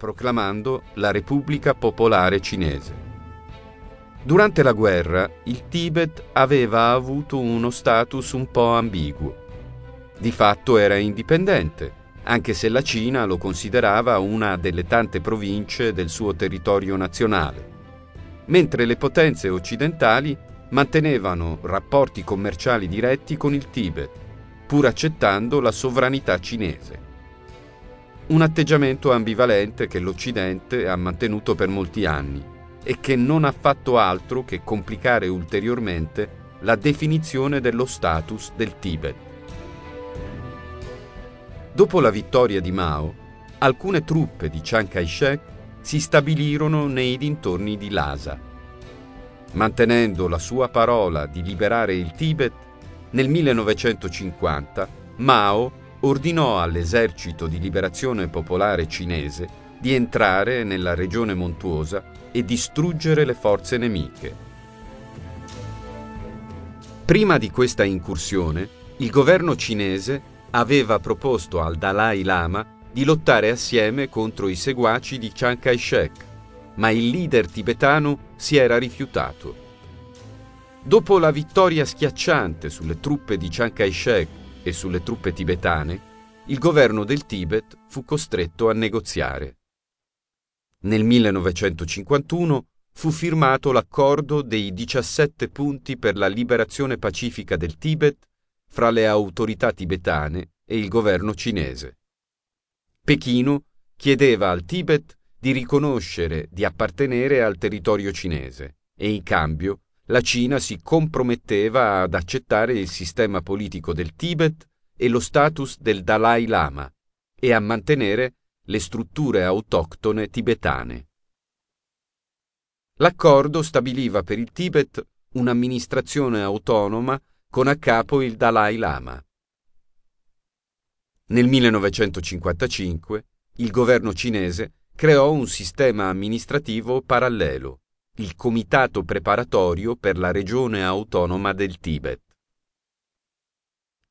proclamando la Repubblica Popolare Cinese. Durante la guerra il Tibet aveva avuto uno status un po' ambiguo. Di fatto era indipendente, anche se la Cina lo considerava una delle tante province del suo territorio nazionale, mentre le potenze occidentali mantenevano rapporti commerciali diretti con il Tibet, pur accettando la sovranità cinese. Un atteggiamento ambivalente che l'Occidente ha mantenuto per molti anni e che non ha fatto altro che complicare ulteriormente la definizione dello status del Tibet. Dopo la vittoria di Mao, alcune truppe di Chiang Kai-shek si stabilirono nei dintorni di Lhasa. Mantenendo la sua parola di liberare il Tibet, nel 1950 Mao ordinò all'esercito di liberazione popolare cinese di entrare nella regione montuosa e distruggere le forze nemiche. Prima di questa incursione, il governo cinese aveva proposto al Dalai Lama di lottare assieme contro i seguaci di Chiang Kai-shek, ma il leader tibetano si era rifiutato. Dopo la vittoria schiacciante sulle truppe di Chiang Kai-shek e sulle truppe tibetane, il governo del Tibet fu costretto a negoziare. Nel 1951 fu firmato l'accordo dei 17 punti per la liberazione pacifica del Tibet fra le autorità tibetane e il governo cinese. Pechino chiedeva al Tibet di riconoscere di appartenere al territorio cinese e in cambio la Cina si comprometteva ad accettare il sistema politico del Tibet e lo status del Dalai Lama e a mantenere le strutture autoctone tibetane. L'accordo stabiliva per il Tibet un'amministrazione autonoma con a capo il Dalai Lama. Nel 1955 il governo cinese creò un sistema amministrativo parallelo il Comitato Preparatorio per la Regione Autonoma del Tibet.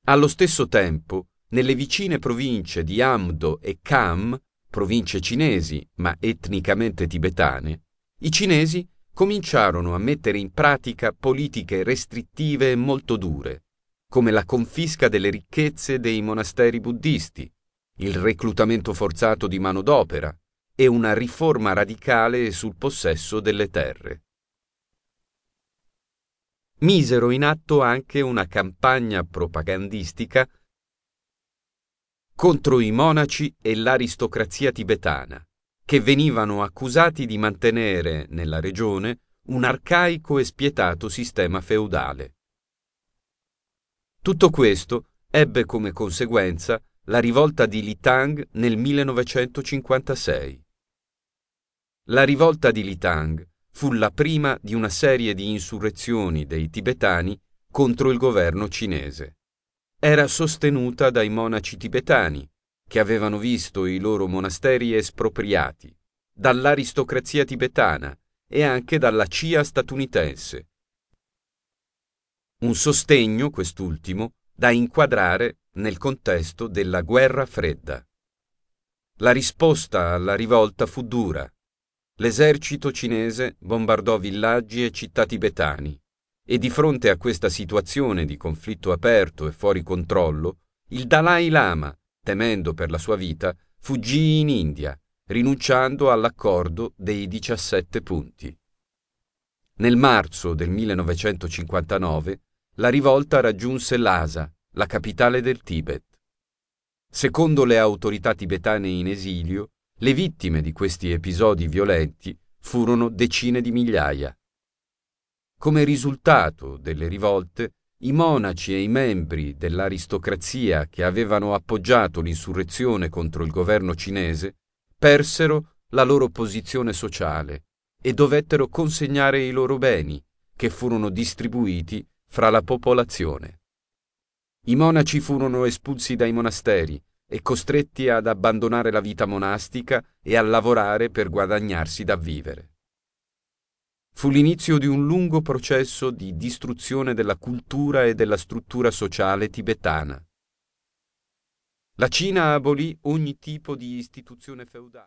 Allo stesso tempo, nelle vicine province di Amdo e Kham, province cinesi ma etnicamente tibetane, i cinesi cominciarono a mettere in pratica politiche restrittive molto dure, come la confisca delle ricchezze dei monasteri buddisti, il reclutamento forzato di manodopera, e una riforma radicale sul possesso delle terre. Misero in atto anche una campagna propagandistica contro i monaci e l'aristocrazia tibetana, che venivano accusati di mantenere nella regione un arcaico e spietato sistema feudale. Tutto questo ebbe come conseguenza la rivolta di Litang nel 1956. La rivolta di Litang fu la prima di una serie di insurrezioni dei tibetani contro il governo cinese. Era sostenuta dai monaci tibetani, che avevano visto i loro monasteri espropriati, dall'aristocrazia tibetana e anche dalla CIA statunitense. Un sostegno, quest'ultimo, da inquadrare nel contesto della guerra fredda. La risposta alla rivolta fu dura l'esercito cinese bombardò villaggi e città tibetani e di fronte a questa situazione di conflitto aperto e fuori controllo, il Dalai Lama, temendo per la sua vita, fuggì in India, rinunciando all'accordo dei 17 punti. Nel marzo del 1959 la rivolta raggiunse Lhasa, la capitale del Tibet. Secondo le autorità tibetane in esilio, le vittime di questi episodi violenti furono decine di migliaia. Come risultato delle rivolte, i monaci e i membri dell'aristocrazia che avevano appoggiato l'insurrezione contro il governo cinese persero la loro posizione sociale e dovettero consegnare i loro beni, che furono distribuiti fra la popolazione. I monaci furono espulsi dai monasteri e costretti ad abbandonare la vita monastica e a lavorare per guadagnarsi da vivere. Fu l'inizio di un lungo processo di distruzione della cultura e della struttura sociale tibetana. La Cina abolì ogni tipo di istituzione feudale.